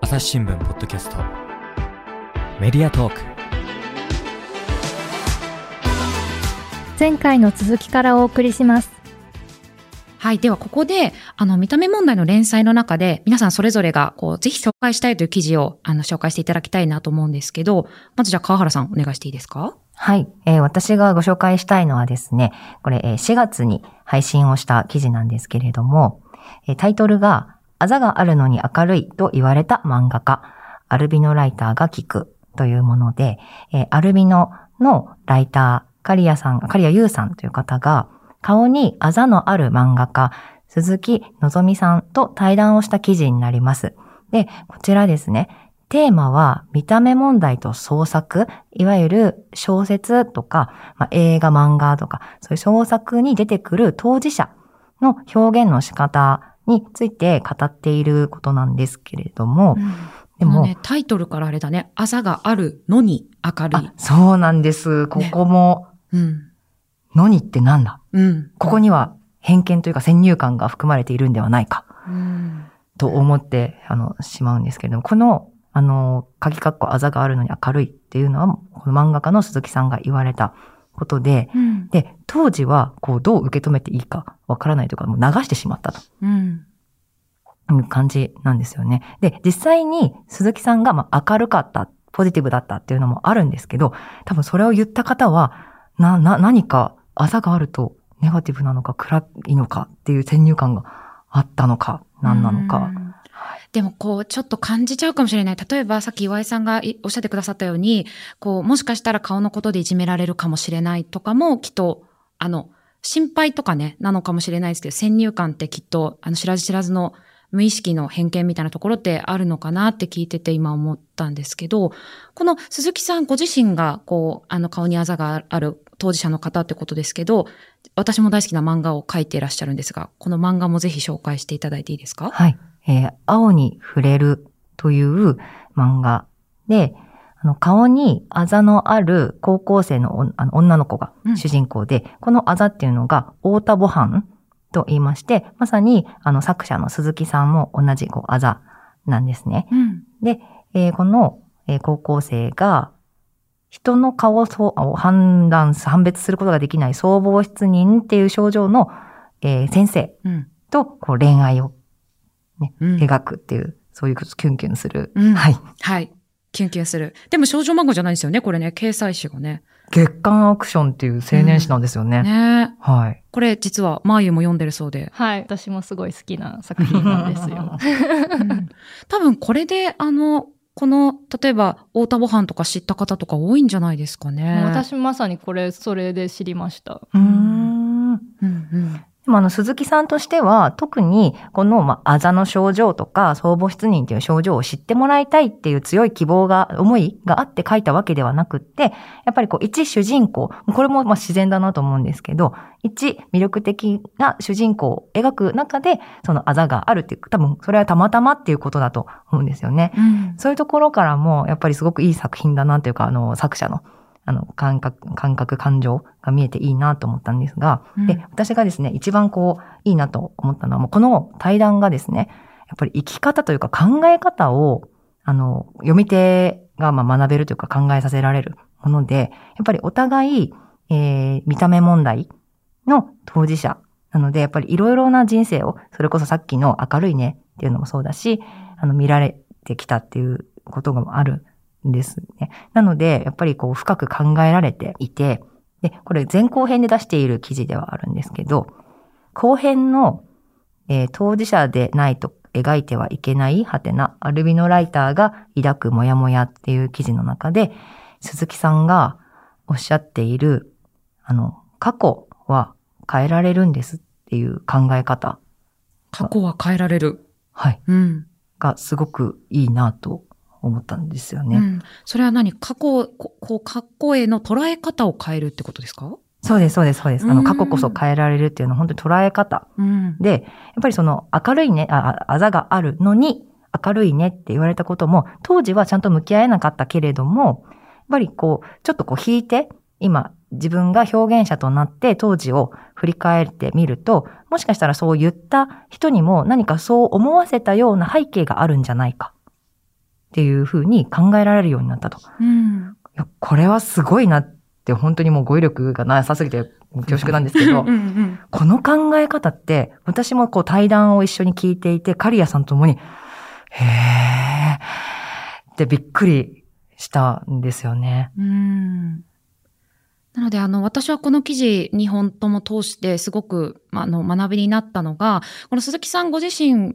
朝日新聞ポッドキャスト。メディアトーク。前回の続きからお送りします。はい。では、ここで、あの、見た目問題の連載の中で、皆さんそれぞれが、こう、ぜひ紹介したいという記事を、あの、紹介していただきたいなと思うんですけど、まずじゃあ、川原さん、お願いしていいですか？はい、えー私がご紹介したいのはですね、これ、えー4月に配信をした記事なんですけれども、えータイトルが、あざがあるのに明るいと言われた漫画家、アルビノライターが聞くというもので、えーアルビノのライター、カリアさん、カリアユウさんという方が、顔にあざのある漫画家、鈴木のぞみさんと対談をした記事になります。で、こちらですね、テーマは見た目問題と創作、いわゆる小説とか、まあ、映画、漫画とか、そういう創作に出てくる当事者の表現の仕方について語っていることなんですけれども、でも、このね、タイトルからあれだね、あざがあるのに明るいあ。そうなんです。ここも、うん。のにってなんだ？うん。ここには偏見というか先入観が含まれているんではないか。うん。と思って、あの、しまうんですけれども、この、あの、鍵括弧あざがあるのに明るいっていうのは、この漫画家の鈴木さんが言われたことで、うん。で、当時は、こう、どう受け止めていいかわからないというか、もう流してしまったとうん。いう感じなんですよね。で、実際に鈴木さんが、まあ、明るかった、ポジティブだったっていうのもあるんですけど、多分それを言った方は、な、な、何かあざがあるとネガティブなのか暗いのかっていう先入観があったのか、何なのか。うんでも、こう、ちょっと感じちゃうかもしれない。例えば、さっき岩井さんがいおっしゃってくださったように、こう、もしかしたら顔のことでいじめられるかもしれないとかも、きっと、あの、心配とかね、なのかもしれないですけど、先入観ってきっと、あの、知らず知らずの無意識の偏見みたいなところってあるのかなって聞いてて今思ったんですけど、この鈴木さんご自身が、こう、あの、顔にあざがある当事者の方ってことですけど、私も大好きな漫画を描いていらっしゃるんですが、この漫画もぜひ紹介していただいていいですか？はい。えー青に触れるという漫画で、あの顔にあざのある高校生のおあの女の子がうん主人公で、このあざっていうのが太田母飯と言いまして、まさにあの作者の鈴木さんも同じこうあざなんですね。うん。で、えーこの、えー高校生が人の顔をそうを判断、判別することができない総合失認っていう症状の、えー先生うん。とこう恋愛をうん描くっていう、そういうことキュンキュンする。うんはい。はい。キュンキュンする。でも少女漫画じゃないんですよね、これね。掲載誌がね。月刊アクションっていう青年誌なんですよね。ねはい。これ実は、マーユも読んでるそうで。はい私もすごい好きな作品なんですようん多分これで、あの、この、例えば、太田ご飯とか知った方とか多いんじゃないですかね。私まさにこれそれで知りましたうーん。うんうん。でもあの、鈴木さんとしては、特に、この、まあ、あざの症状とか、総母失認という症状を知ってもらいたいっていう強い希望が、思いがあって書いたわけではなくって、やっぱりこう、一主人公、これもまあ自然だなと思うんですけど、一魅力的な主人公を描く中で、そのあざがあるっていう、多分、それはたまたまっていうことだと思うんですよね。うんそういうところからも、やっぱりすごくいい作品だなというか、あの、作者の、あの、感覚、感覚、感情が見えていいなと思ったんですが、うん。で、私がですね、一番こう、いいなと思ったのは、もうこの対談がですね、やっぱり生き方というか考え方を、あの、読み手がまあ学べるというか考えさせられるもので、やっぱりお互い、えー見た目問題の当事者なので、やっぱりいろいろな人生を、それこそさっきの明るいねっていうのもそうだし、あの、見られてきたっていうことがあるんですね。なので、やっぱりこう、深く考えられていて、で、これ前後編で出している記事ではあるんですけど、後編の、えー当事者でないと描いてはいけない、はてな、アルビノライターが抱くモヤモヤっていう記事の中で、鈴木さんがおっしゃっている、あの、過去は変えられるんですっていう考え方、過去は変えられる。はい、うん。がすごくいいなと思ったんですよね。うん。それは何？過去、ここう、過去への捉え方を変えるってことですか？そうです、そうです、そうです。あの、うん過去こそ変えられるっていうのは本当に捉え方うん。で、やっぱりその明るいね、あ、ああざがあるのに明るいねって言われたことも、当時はちゃんと向き合えなかったけれども、やっぱりこう、ちょっとこう引いて、今自分が表現者となって当時を振り返ってみると、もしかしたらそう言った人にも何かそう思わせたような背景があるんじゃないかっていうふうに考えられるようになったと。いうん。やこれはすごいなって、本当にもう語彙力がなさすぎて恐縮なんですけどうん、うんこの考え方って、私もこう対談を一緒に聞いていて、カリアさんともに、へーってびっくりしたんですよね。うんなので、あの、私はこの記事2本とも通してすごく、まああの、学びになったのが、この鈴木さんご自身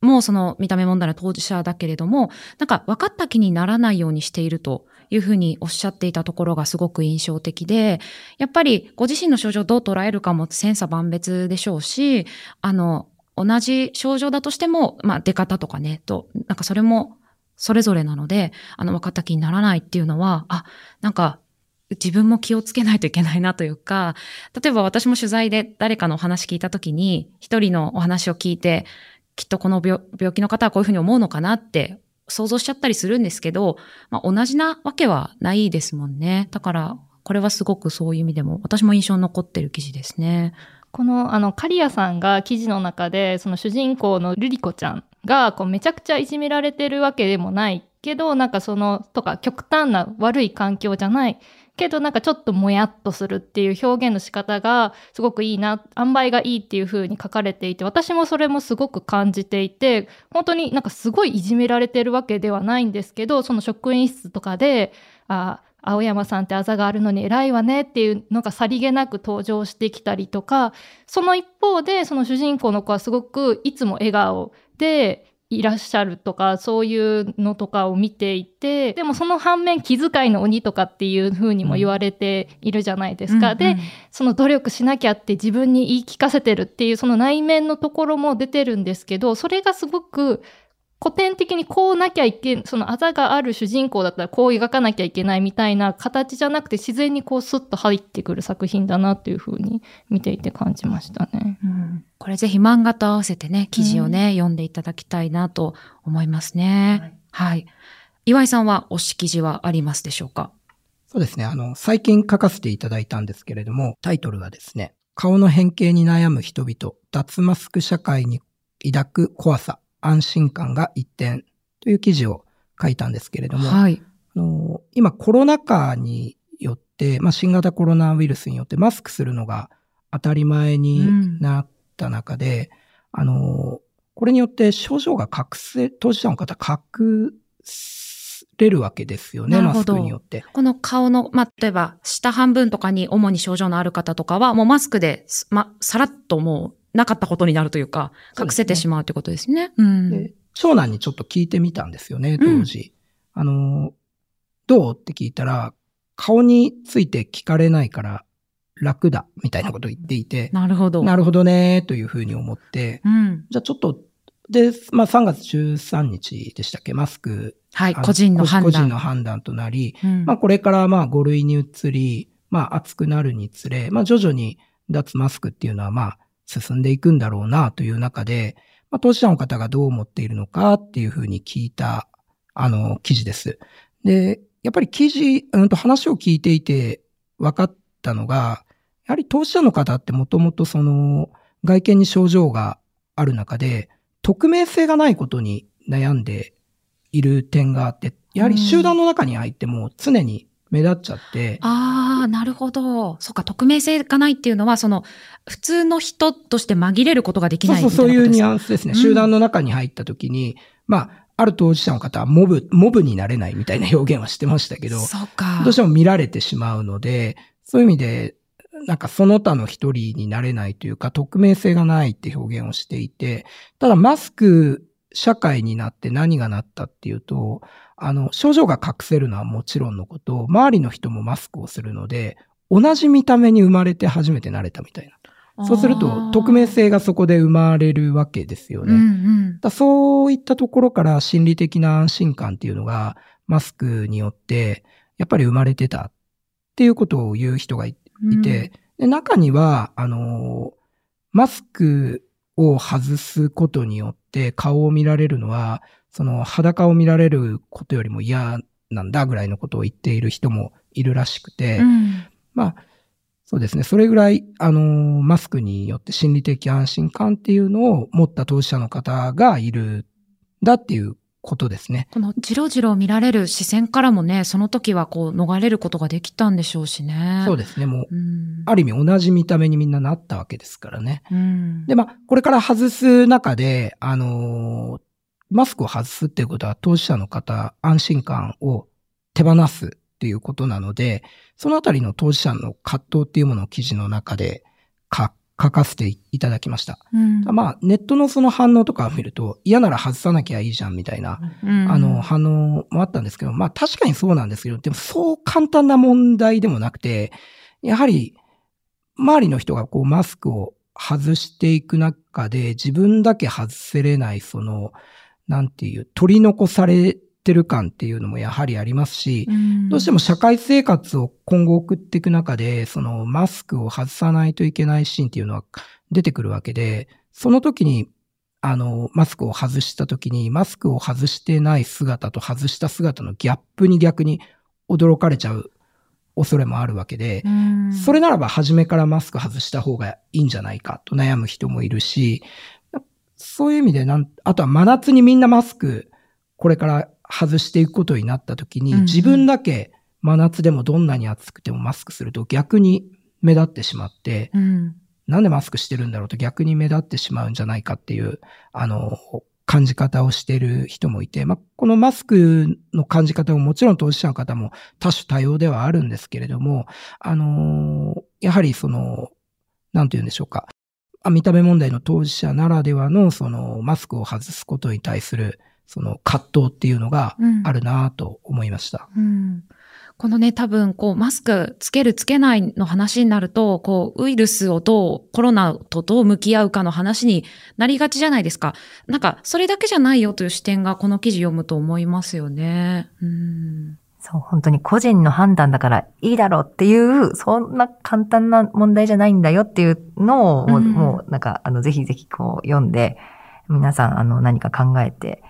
もうその見た目問題の当事者だけれども、なんか分かった気にならないようにしているというふうにおっしゃっていたところがすごく印象的で、やっぱりご自身の症状をどう捉えるかも千差万別でしょうし、あの、同じ症状だとしても、まあ出方とかね、と、なんかそれもそれぞれなので、あの、分かった気にならないっていうのは、あ、なんか、自分も気をつけないといけないなというか、例えば私も取材で誰かのお話聞いたときに、一人のお話を聞いて、きっとこの病気の方はこういうふうに思うのかなって想像しちゃったりするんですけど、まあ、同じなわけはないですもんね。だから、これはすごくそういう意味でも、私も印象に残ってる記事ですね。このあのカリアさんが記事の中でその主人公のルリコちゃんがこうめちゃくちゃいじめられてるわけでもないけどなんかそのとか極端な悪い環境じゃないけどなんかちょっともやっとするっていう表現の仕方がすごくいいな塩梅がいいっていう風に書かれていて私もそれもすごく感じていて本当になんかすごいいじめられてるわけではないんですけどその職員室とかであ青山さんってあざがあるのに偉いわねっていうのがさりげなく登場してきたりとかその一方でその主人公の子はすごくいつも笑顔でいらっしゃるとかそういうのとかを見ていてでもその反面気遣いの鬼とかっていう風にも言われているじゃないですか。でその努力しなきゃって自分に言い聞かせてるっていうその内面のところも出てるんですけどそれがすごく古典的にこうなきゃいけそのあざがある主人公だったらこう描かなきゃいけないみたいな形じゃなくて自然にこうスッと入ってくる作品だなっていう風に見ていて感じましたね。うんこれぜひ漫画と合わせてね、記事をね、読んでいただきたいなと思いますね。はい。岩井さんは推し記事はありますでしょうか？そうですね。あの、最近書かせていただいたんですけれども、タイトルはですね、顔の変形に悩む人々、脱マスク社会に抱く怖さ、安心感が一点という記事を書いたんですけれども、はい。あの今コロナ禍によって、まあ、新型コロナウイルスによってマスクするのが当たり前になった中で、あのこれによって症状が隠せ、当事者の方隠れるわけですよね、マスクによって。この顔の、まあ、例えば、下半分とかに主に症状のある方とかは、もうマスクで、ま、さらっともう、なかったことになるというか、隠せてしまうということですね。うん。で長男にちょっと聞いてみたんですよね、当時。あの、どう？って聞いたら、顔について聞かれないから楽だ、みたいなことを言っていて、なるほど。なるほどね、というふうに思って、うん。じゃあちょっと、で、まあ3月13日でしたっけ、マスク。はい。あ個人の判断。個人の判断となり、うんまあこれからまあ5類に移り、まあ暑くなるにつれ、まあ徐々に脱マスクっていうのはまあ進んでいくんだろうなという中で、まあ当事者の方がどう思っているのかっていうふうに聞いた、あの、記事です。で、やっぱり記事、うんと話を聞いていて分かったのが、やはり当事者の方ってもともとその外見に症状がある中で、匿名性がないことに悩んでいる点があって、やはり集団の中に入っても常に目立っちゃって、ああ、なるほど。そっか、匿名性がないっていうのは、その、普通の人として紛れることができないそうそう、そういうニュアンンスですね。うん集団の中に入った時に、まあ、ある当事者の方はモブ、モブになれないみたいな表現はしてましたけど、そうか。どうしても見られてしまうので、そういう意味で、なんかその他の一人になれないというか、匿名性がないって表現をしていて、ただマスク社会になって何がなったっていうと、あの、症状が隠せるのはもちろんのこと、周りの人もマスクをするので、同じ見た目に生まれて初めて慣れたみたいな。そうすると、匿名性がそこで生まれるわけですよね。うんうん。だそういったところから心理的な安心感っていうのが、マスクによって、やっぱり生まれてたっていうことを言う人がいいて、で中には、あの、マスクを外すことによって顔を見られるのは、その裸を見られることよりも嫌なんだぐらいのことを言っている人もいるらしくて、うんまあ、そうですね。それぐらい、あのーマスクによって心理的安心感っていうのを持った当事者の方がいるんだっていうことですね。このじろじろ見られる視線からもね、その時はこう逃れることができたんでしょうしね。そうですね。もう、うん。ある意味同じ見た目にみんななったわけですからね。うん。で、まあ、これから外す中で、あのーマスクを外すっていうことは当事者の方、安心感を手放すっていうことなので、そのあたりの当事者の葛藤っていうものを記事の中で書書かせていただきました。うん、まあ、ネットのその反応とかを見ると、嫌なら外さなきゃいいじゃんみたいな、うんあの、、反応もあったんですけど、まあ確かにそうなんですけど、でもそう簡単な問題でもなくて、やはり、周りの人がこうマスクを外していく中で、自分だけ外せれない、その、なんていう、取り残されてる感っていうのもやはりありますし、ん。どうしても社会生活を今後送っていく中で、そのマスクを外さないといけないシーンっていうのは出てくるわけで、その時に、あの、マスクを外した時に、マスクを外してない姿と外した姿のギャップに逆に驚かれちゃう恐れもあるわけで、うん。それならば初めからマスク外した方がいいんじゃないかと悩む人もいるし、そういう意味でなん、あとは真夏にみんなマスク、これから外していくことになった時に、自分だけ真夏でもどんなに暑くてもマスクすると逆に目立ってしまって、うんなんでマスクしてるんだろうと逆に目立ってしまうんじゃないかっていう、あの、感じ方をしている人もいて、まあ、このマスクの感じ方ももちろん当事者の方も多種多様ではあるんですけれども、あのやはりその、なんて言うんでしょうか。あ見た目問題の当事者ならではの、その、マスクを外すことに対する、その葛藤っていうのがうんあるなと思いました。うんこのね、多分、こう、マスクつけるつけないの話になると、こう、ウイルスをどう、コロナとどう向き合うかの話になりがちじゃないですか。なんか、それだけじゃないよという視点がこの記事読むと思いますよね。うん。そう、本当に個人の判断だからいいだろうっていう、そんな簡単な問題じゃないんだよっていうのを、もううんもうなんか、あの、ぜひぜひこう読んで、皆さん、あの、何か考えて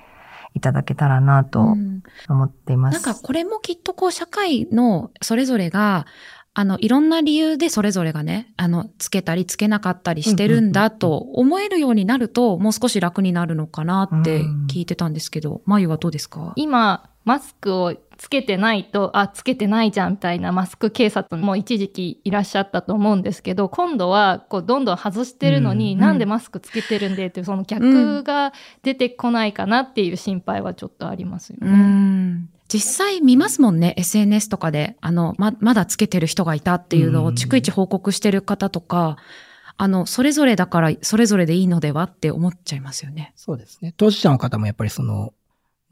いただけたらなとうん。思っています。なんかこれもきっとこう社会のそれぞれが、あの、いろんな理由でそれぞれがね、あの、つけたりつけなかったりしてるんだと思えるようになると、もう少し楽になるのかなって聞いてたんですけど、まゆはどうですか？今、マスクをつけてないと、あ、つけてないじゃんみたいなマスク警察も一時期いらっしゃったと思うんですけど、今度はこうどんどん外してるのに、うんなんでマスクつけてるんでっていうその逆が出てこないかなっていう心配はちょっとありますようね。ん。実際見ますもんね、SNS とかで。あの、ま、まだつけてる人がいたっていうのをうん逐一報告してる方とか、あの、それぞれだから、それぞれでいいのではって思っちゃいますよね。そうですね。当事者の方もやっぱりその、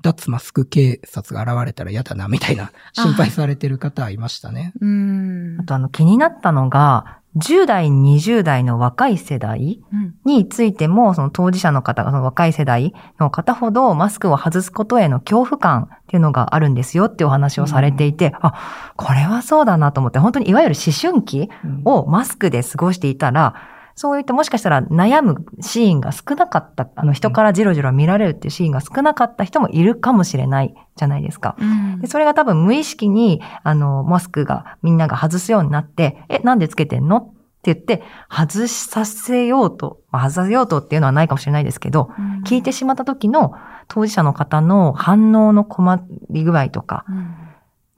脱マスク警察が現れたら嫌だな、みたいな心配されてる方はいましたね。うんあ。とあの気になったのが、10代、20代の若い世代うんについても、その当事者の方が、その若い世代の方ほどマスクを外すことへの恐怖感っていうのがあるんですよっていうお話をされていて、あ、これはそうだなと思って、本当にいわゆる思春期うんをマスクで過ごしていたら、そういったもしかしたら悩むシーンが少なかった、あの人からじろじろ見られるっていうシーンが少なかった人もいるかもしれないじゃないですか。うん。でそれが多分無意識に、あの、マスクがみんなが外すようになって、え、なんでつけてんのって言って、外させようと、まあ外させようとっていうのはないかもしれないですけど、うん。聞いてしまった時の当事者の方の反応の困り具合とか、うん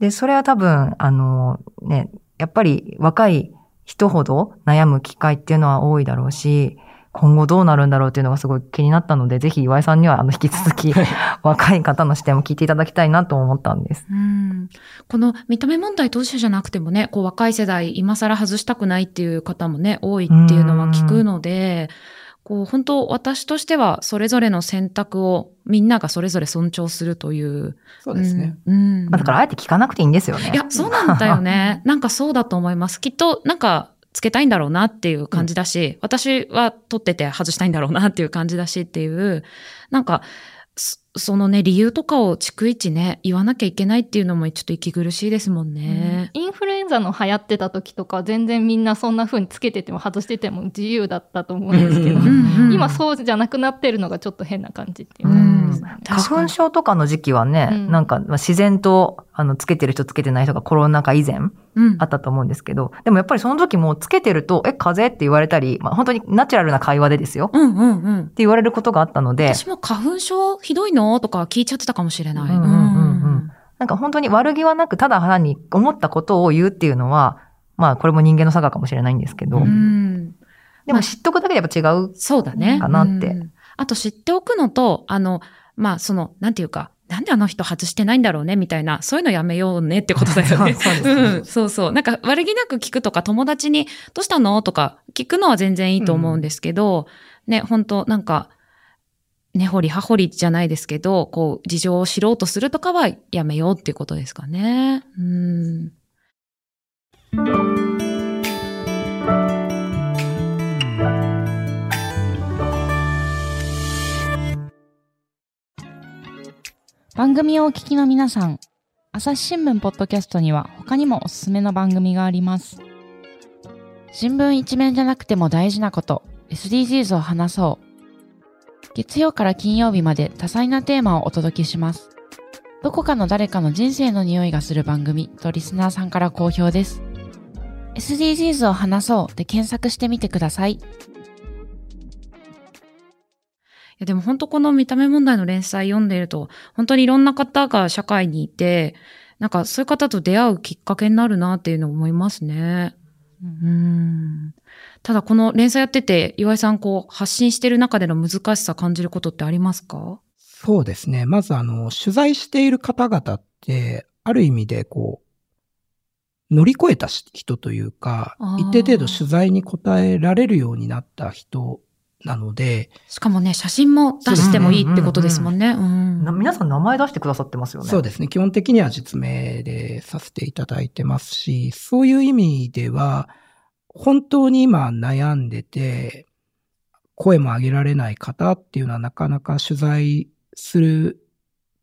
で、それは多分、あの、ね、やっぱり若い人ほど悩む機会っていうのは多いだろうし、今後どうなるんだろうっていうのがすごい気になったので、ぜひ岩井さんにはあの引き続き 若い方の視点も聞いていただきたいなと思ったんです。うんこの見た目問題当事者じゃなくてもね、こう若い世代、今更外したくないっていう方もね、多いっていうのは聞くので、こう本当私としてはそれぞれの選択をみんながそれぞれ尊重するという。そうですね。うん。うんまあだからあえて聞かなくていいんですよね。いや、そうなんだよね。なんかそうだと思います。きっと、なんか、つけたいんだろうなっていう感じだし、私は取ってて外したいんだろうなっていう感じだしっていう、なんか、そそのね、理由とかを逐一ね、言わなきゃいけないっていうのもちょっと息苦しいですもんね。インフルエンザの流行ってた時とか全然みんなそんな風につけてても外してても自由だったと思うんですけど、うんうんうん今そうじゃなくなってるのがちょっと変な感じっていう感じですね。確かに。花粉症とかの時期はね、うんなんかまあ自然と、あの、つけてる人つけてない人がコロナ禍以前うん。あったと思うんですけど、でもやっぱりその時もつけてると、え、風邪って言われたり、まあ本当にナチュラルな会話でですよ。うんうんうん。って言われることがあったので、私も花粉症ひどいの？とか聞いちゃってたかもしれない。うんうんうんうんなんか本当に悪気はなく、ただ単に思ったことを言うっていうのは、まあこれも人間の差がかもしれないんですけど、ううんんでも知っとくだけでやっぱ違う。そうだね。かなってうんあと知っておくのと、あの、まあ、その、なんていうか、なんであの人外してないんだろうね？みたいな、そういうのやめようねってことだよね。そうそうねうん、そうそう。なんか悪気なく聞くとか、友達にどうしたの？とか聞くのは全然いいと思うんですけど、ね、本当なんか、根掘り葉掘りじゃないですけど、こう、事情を知ろうとするとかはやめようっていうことですかね。うん。番組をお聞きの皆さん、朝日新聞ポッドキャストには他にもおすすめの番組があります。新聞一面じゃなくても大事なこと、SDGs を話そう。月曜から金曜日まで多彩なテーマをお届けします。どこかの誰かの人生の匂いがする番組とリスナーさんから好評です。SDGs を話そうで検索してみてください。いやでも本当この見た目問題の連載読んでいると、本当にいろんな方が社会にいて、なんかそういう方と出会うきっかけになるなっていうのを思いますね。うん。ただこの連載やってて、岩井さんこう発信してる中での難しさ感じることってありますか？そうですね。まずあの、取材している方々って、ある意味でこう、乗り越えた人というか一定程度取材に答えられるようになった人なので、しかもね、写真も出してもいいってことですもんね。うんな皆さん名前出してくださってますよね？そうですね。基本的には実名でさせていただいてますし、そういう意味では、本当に今悩んでて、声も上げられない方っていうのはなかなか取材する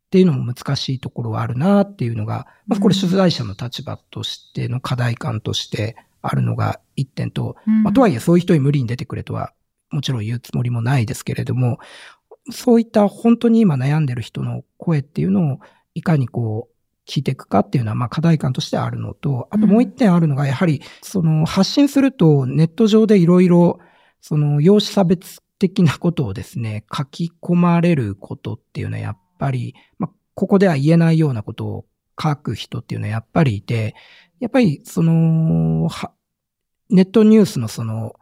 っていうのも難しいところはあるなっていうのが、まずこれ取材者の立場としての課題感としてあるのが一点と、まあ、とはいえそういう人に無理に出てくれとはもちろん言うつもりもないですけれども、そういった本当に今悩んでる人の声っていうのをいかにこう聞いていくかっていうのはまあ課題感としてあるのと、あともう一点あるのがやはりその発信するとネット上でいろいろその容姿差別的なことをですね、書き込まれることっていうのはやっぱり、まあここでは言えないようなことを書く人っていうのはやっぱりいて、やっぱりその、はネットニュースのその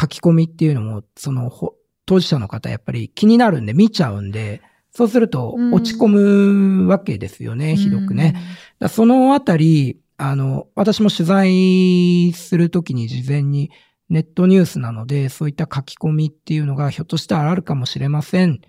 書き込みっていうのも、そのほ当事者の方やっぱり気になるんで見ちゃうんで、そうするとうん落ち込むわけですよね、ひどくね。だそのあたり、あの、私も取材するときに事前にネットニュースなので、そういった書き込みっていうのがひょっとしたらあるかもしれません。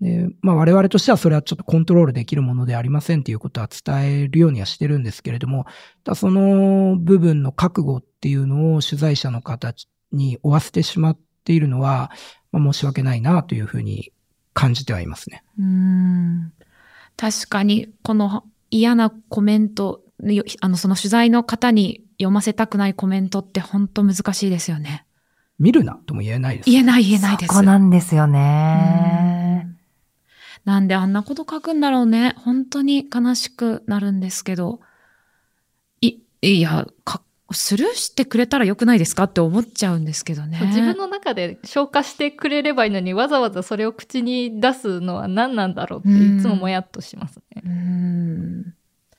でまあ我々としてはそれはちょっとコントロールできるものでありませんっていうことは伝えるようにはしてるんですけれども、ただその部分の覚悟っていうのを取材者の方に負わせてしまっているのは、まあ、申し訳ないなというふうに感じてはいますね。うん確かに、この嫌なコメント、よあの、その取材の方に読ませたくないコメントって本当難しいですよね。見るなとも言えないです。言えない言えないです。そこなんですようね。んなんであんなこと書くんだろうね。本当に悲しくなるんですけど。い、いや、か、スルーしてくれたらよくないですか？って思っちゃうんですけどね。自分の中で消化してくれればいいのにわざわざそれを口に出すのは何なんだろうっていつももやっとしますね。うん。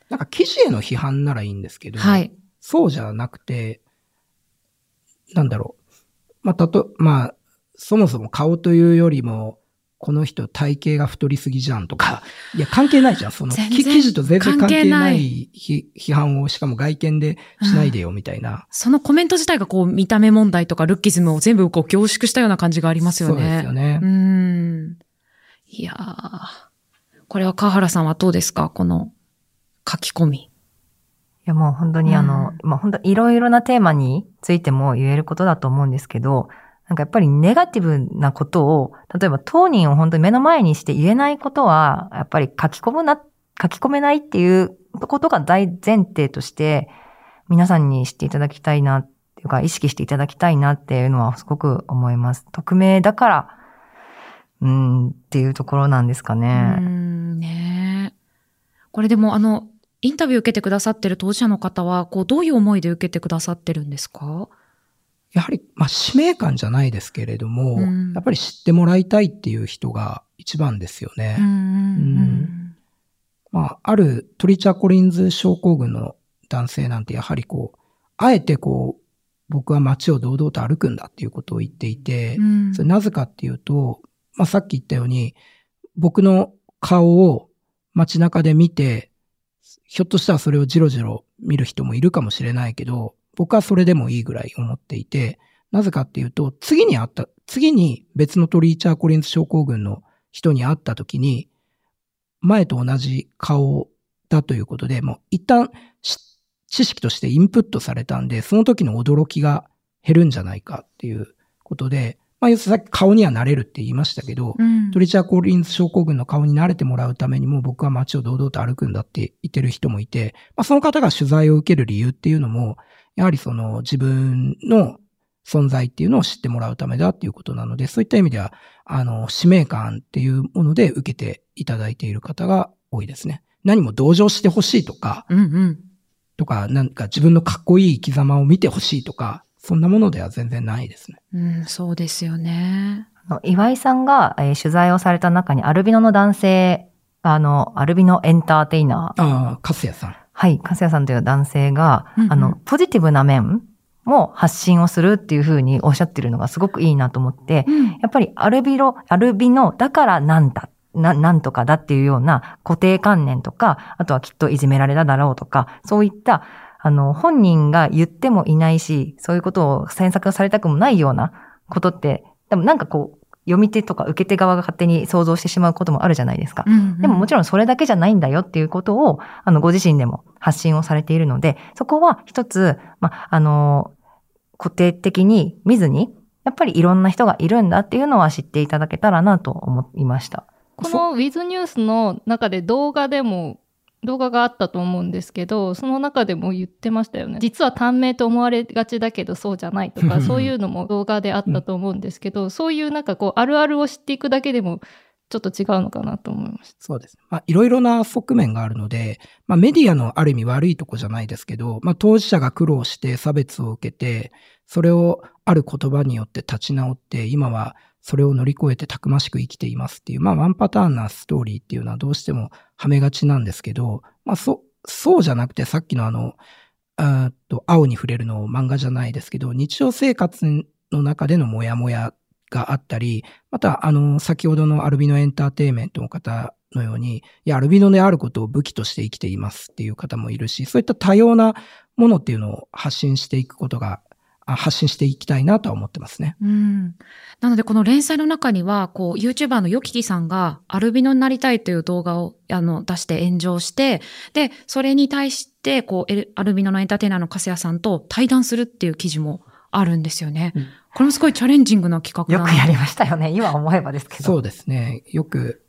なんか記事への批判ならいいんですけど、はい。そうじゃなくて、なんだろう。まあ、たと、まあ、そもそも顔というよりも、この人体型が太りすぎじゃんとか、いや、関係ないじゃん。その、記事と全然関係ないひ批判を、しかも外見でしないでよ、みたいな。そのコメント自体がこう見た目問題とかルッキズムを全部こう凝縮したような感じがありますよね。そうですよね。うん。いやーこれは川原さんはどうですか？この書き込み。いやもう本当にあの、まあ本当いろいろなテーマについても言えることだと思うんですけど、なんかやっぱりネガティブなことを、例えば当人を本当に目の前にして言えないことは、やっぱり書き込むな、書き込めないっていうことが大前提として、皆さんに知っていただきたいなっていうか、意識していただきたいなっていうのはすごく思います。匿名だから、うん、っていうところなんですかねう。ん、ねこれでもあの、インタビュー受けてくださってる当事者の方は、こう、どういう思いで受けてくださってるんですか？やはり、まあ、使命感じゃないですけれども、うん。やっぱり知ってもらいたいっていう人が一番ですよね。うんうんまあ、あるトリチャーコリンズ症候群の男性なんてやはりこう、あえてこう、僕は街を堂々と歩くんだっていうことを言っていてう、ん。それなぜかっていうと、まあ、さっき言ったように、僕の顔を街中で見て、ひょっとしたらそれをじろじろ見る人もいるかもしれないけど、僕はそれでもいいぐらい思っていて、なぜかっていうと、次に会った、次に別のトリーチャーコリンズ症候群の人に会った時に、前と同じ顔だということで、もう一旦知識としてインプットされたんで、その時の驚きが減るんじゃないかっていうことで、まあ、要するにさっき顔にはなれるって言いましたけど、うんトリチャーコリンズ症候群の顔に慣れてもらうためにも僕は街を堂々と歩くんだって言ってる人もいて、まあ、その方が取材を受ける理由っていうのも、やはりその自分の存在っていうのを知ってもらうためだっていうことなので、そういった意味では、あの、使命感っていうもので受けていただいている方が多いですね。何も同情してほしいとか、うんうん。とか、なんか自分のかっこいい生き様を見てほしいとか、そんなものでは全然ないですね。うん、そうですよね。あの岩井さんが、えー取材をされた中にアルビノの男性、あの、アルビノエンターテイナー、ああ、かすやさん。はい、かすやさんという男性が、うんうんあの、ポジティブな面も発信をするっていうふうにおっしゃってるのがすごくいいなと思って、うん。やっぱりアルビロ、アルビノだからなんだ、な、なんとかだっていうような固定観念とか、あとはきっといじめられただろうとか、そういった、あの、本人が言ってもいないし、そういうことを詮索されたくもないようなことって、でもなんかこう、読み手とか受け手側が勝手に想像してしまうこともあるじゃないですか。うんでももちろんそれだけじゃないんだよっていうことを、あの、ご自身でも発信をされているので、そこは一つ、まあ、あの、固定的に見ずに、やっぱりいろんな人がいるんだっていうのは知っていただけたらなと思いました。この With ニュースの中で動画でも動画があったと思うんですけどその中でも言ってましたよね実は短命と思われがちだけどそうじゃないとか そういうのも動画であったと思うんですけどそういうなんかこうあるあるを知っていくだけでもちょっと違うのかなと思いました。そうです。まあ、いろいろな側面があるので、まあ、メディアのある意味悪いとこじゃないですけど、まあ、当事者が苦労して差別を受けて、それをある言葉によって立ち直って、今はそれを乗り越えてたくましく生きていますっていう、まあ、ワンパターンなストーリーっていうのはどうしてもはめがちなんですけど、まあ、そ、そうじゃなくて、さっきのあの、あっと、青に触れるの漫画じゃないですけど、日常生活の中でのモヤモヤがあったり、また、あの、先ほどのアルビノエンターテイメントの方のように、いや、アルビノであることを武器として生きていますっていう方もいるし、そういった多様なものっていうのを発信していくことが、発信していきたいなとは思ってますね。うん。なので、この連載の中には、こう、YouTuber のヨキキさんが、アルビノになりたいという動画を、あの、出して炎上して、で、それに対して、こう、アルビノのエンターテイナーのカスヤさんと対談するっていう記事もあるんですよね。うんこれもすごいチャレンジングな企画だなよくやりましたよね。今思えばですけど。そうですね。よく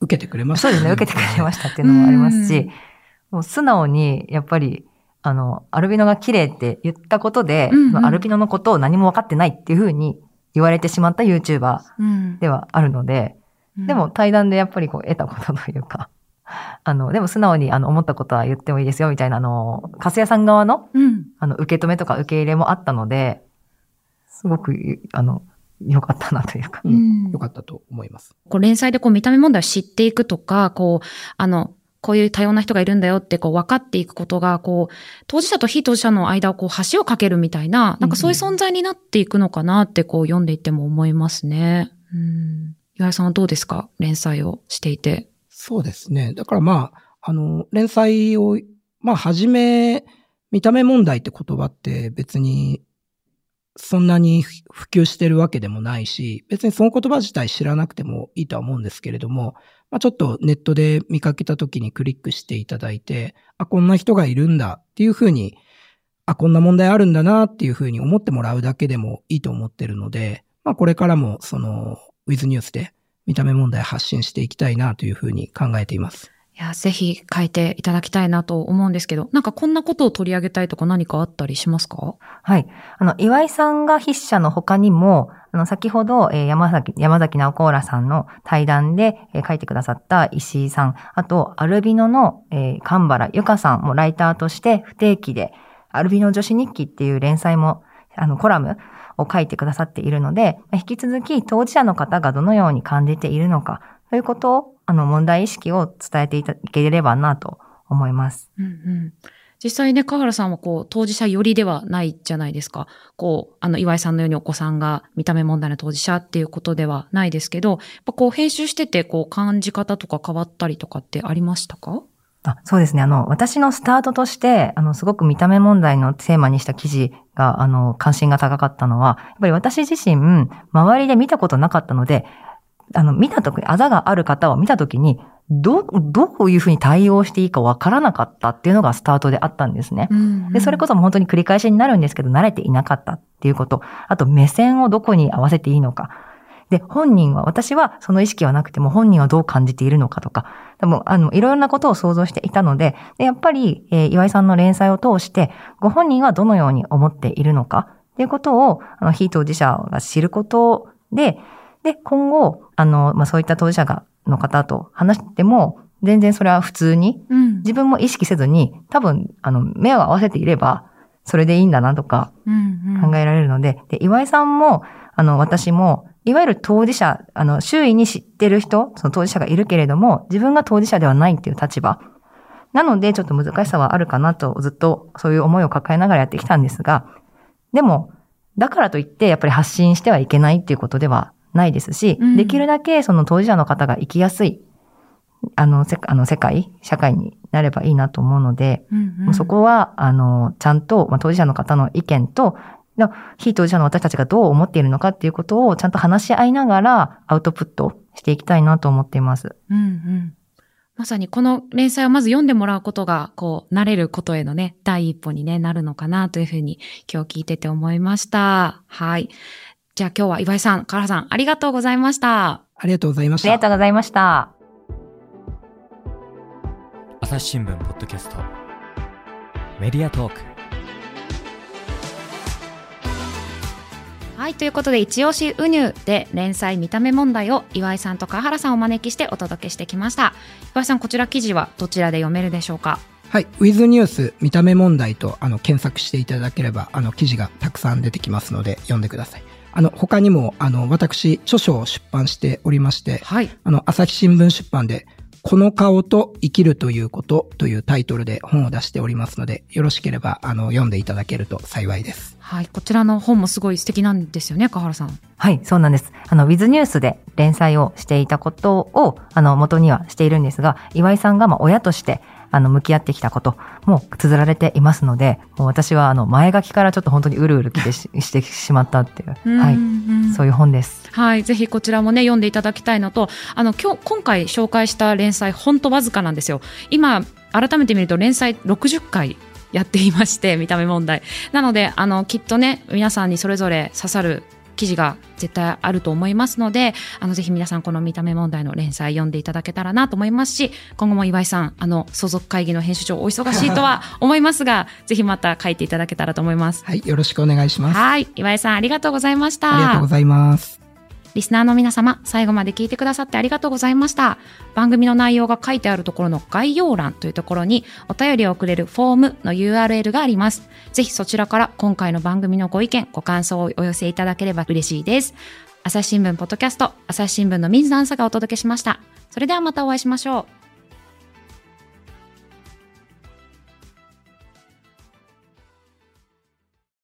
受けてくれましたそうですね。受けてくれましたっていうのもありますうしん、もう素直に、やっぱり、あの、アルビノが綺麗って言ったことで、うんうんアルビノのことを何も分かってないっていうふうに言われてしまった YouTuber うん。ではあるので、うんでも、対談でやっぱりこう得たことというか、あの、でも素直にあの思ったことは言ってもいいですよみたいな、あの、かすやさん側のうん。あの受け止めとか受け入れもあったので、すごく、あの、良かったなというか。ううんん。よかったと思います。こう連載でこう見た目問題を知っていくとか、こう、あの、こういう多様な人がいるんだよってこう分かっていくことが、こう、当事者と非当事者の間をこう橋を架けるみたいな、なんかそういう存在になっていくのかなってこう読んでいても思いますね。うん。岩井さんはどうですか？連載をしていて。そうですね。だからまあ、あの、連載を、まあ、はじめ、見た目問題って言葉って別に、そんなに普及してるわけでもないし、別にその言葉自体知らなくてもいいとは思うんですけれども、まあ、ちょっとネットで見かけた時にクリックしていただいて、あ、こんな人がいるんだっていうふうに、あ、こんな問題あるんだなっていうふうに思ってもらうだけでもいいと思ってるので、まあ、これからもその、ウィズニュースで見た目問題発信していきたいなというふうに考えています。や、ぜひ書いていただきたいなと思うんですけど、なんかこんなことを取り上げたいとか何かあったりしますか？はい。あの、岩井さんが筆者の他にも、あの、先ほど、えー山崎、山崎直子らさんの対談で、えー書いてくださった石井さん、あと、アルビノの、えー、神原ゆかさんもライターとして不定期で、アルビノ女子日記っていう連載も、あの、コラムを書いてくださっているので、引き続き当事者の方がどのように感じているのか、ということを、あの、問題意識を伝えていただければなと思います。うんうん実際ね、川原さんはこう、当事者寄りではないじゃないですか。こう、あの、岩井さんのようにお子さんが見た目問題の当事者っていうことではないですけど、やっぱこう、編集してて、こう、感じ方とか変わったりとかってありましたか？あそうですね。あの、私のスタートとして、あの、すごく見た目問題のテーマにした記事が、あの、関心が高かったのは、やっぱり私自身、周りで見たことなかったので、あの、見たとき、あざがある方を見たときに、どう、どういうふうに対応していいかわからなかったっていうのがスタートであったんですね。で、それこそ本当に繰り返しになるんですけど、慣れていなかったっていうこと。あと、目線をどこに合わせていいのか。で、本人は、私はその意識はなくても本人はどう感じているのかとか、多分、あの、いろいろなことを想像していたので、でやっぱり、えー岩井さんの連載を通して、ご本人はどのように思っているのか、っていうことを、あの、非当事者が知ることで、で、今後、あの、まあ、そういった当事者が、の方と話しても、全然それは普通に、うん。自分も意識せずに、多分、あの、目を合わせていれば、それでいいんだなとか、うん考えられるので、で、岩井さんも、あの、私も、いわゆる当事者、あの、周囲に知ってる人、その当事者がいるけれども、自分が当事者ではないっていう立場。なので、ちょっと難しさはあるかなと、ずっとそういう思いを抱えながらやってきたんですが、でも、だからといって、やっぱり発信してはいけないっていうことではないですし、うんできるだけその当事者の方が生きやすい、あの、せあの世界、社会になればいいなと思うので、うんうんもうそこは、あの、ちゃんと、まあ、当事者の方の意見と、の非当事者の私たちがどう思っているのかっていうことをちゃんと話し合いながらアウトプットしていきたいなと思っています。うんうん。まさにこの連載をまず読んでもらうことが、こう、慣れることへのね、第一歩にね、なるのかなというふうに今日聞いてて思いました。はい。じゃあ今日は岩井さん、川原さん、ありがとうございました。ありがとうございましたありが。とうございました。朝日新聞ポッドキャストメディアトークはい。ということで、一押しウニュで連載見た目問題を岩井さんと川原さんをお招きしてお届けしてきました。岩井さん、こちら記事はどちらで読めるでしょうか？はい。ウィズニュース見た目問題とあの検索していただければ、あの記事がたくさん出てきますので読んでください。あの、他にも、あの、私、著書を出版しておりまして、はい。あの、朝日新聞出版で、この顔と生きるということというタイトルで本を出しておりますので、よろしければ、あの、読んでいただけると幸いです。はい。こちらの本もすごい素敵なんですよね、川原さん。はい、そうなんです。あの、ウィズニュースで連載をしていたことを、あの、元にはしているんですが、岩井さんが、まあ、親として、あの、向き合ってきたことも綴られていますので、もう私は、あの、前書きからちょっと本当にうるうる来てし してしまったっていう、はい、そういう本です。はい。ぜひこちらもね、読んでいただきたいのと、あの、今日、今回紹介した連載、ほんとわずかなんですよ。今、改めて見ると連載60回やっていまして、見た目問題。なので、あの、きっとね、皆さんにそれぞれ刺さる記事が絶対あると思いますので、あの、ぜひ皆さんこの見た目問題の連載読んでいただけたらなと思いますし、今後も岩井さん、あの、相続会議の編集長お忙しいとは思いますが、ぜひまた書いていただけたらと思います。はい。よろしくお願いします。はい。岩井さん、ありがとうございました。ありがとうございます。リスナーの皆様、最後まで聞いてくださってありがとうございました。番組の内容が書いてあるところの概要欄というところに、お便りを送れるフォームの URL があります。ぜひそちらから今回の番組のご意見、ご感想をお寄せいただければ嬉しいです。朝日新聞ポッドキャスト、朝日新聞の水野アンサがお届けしました。それではまたお会いしましょう。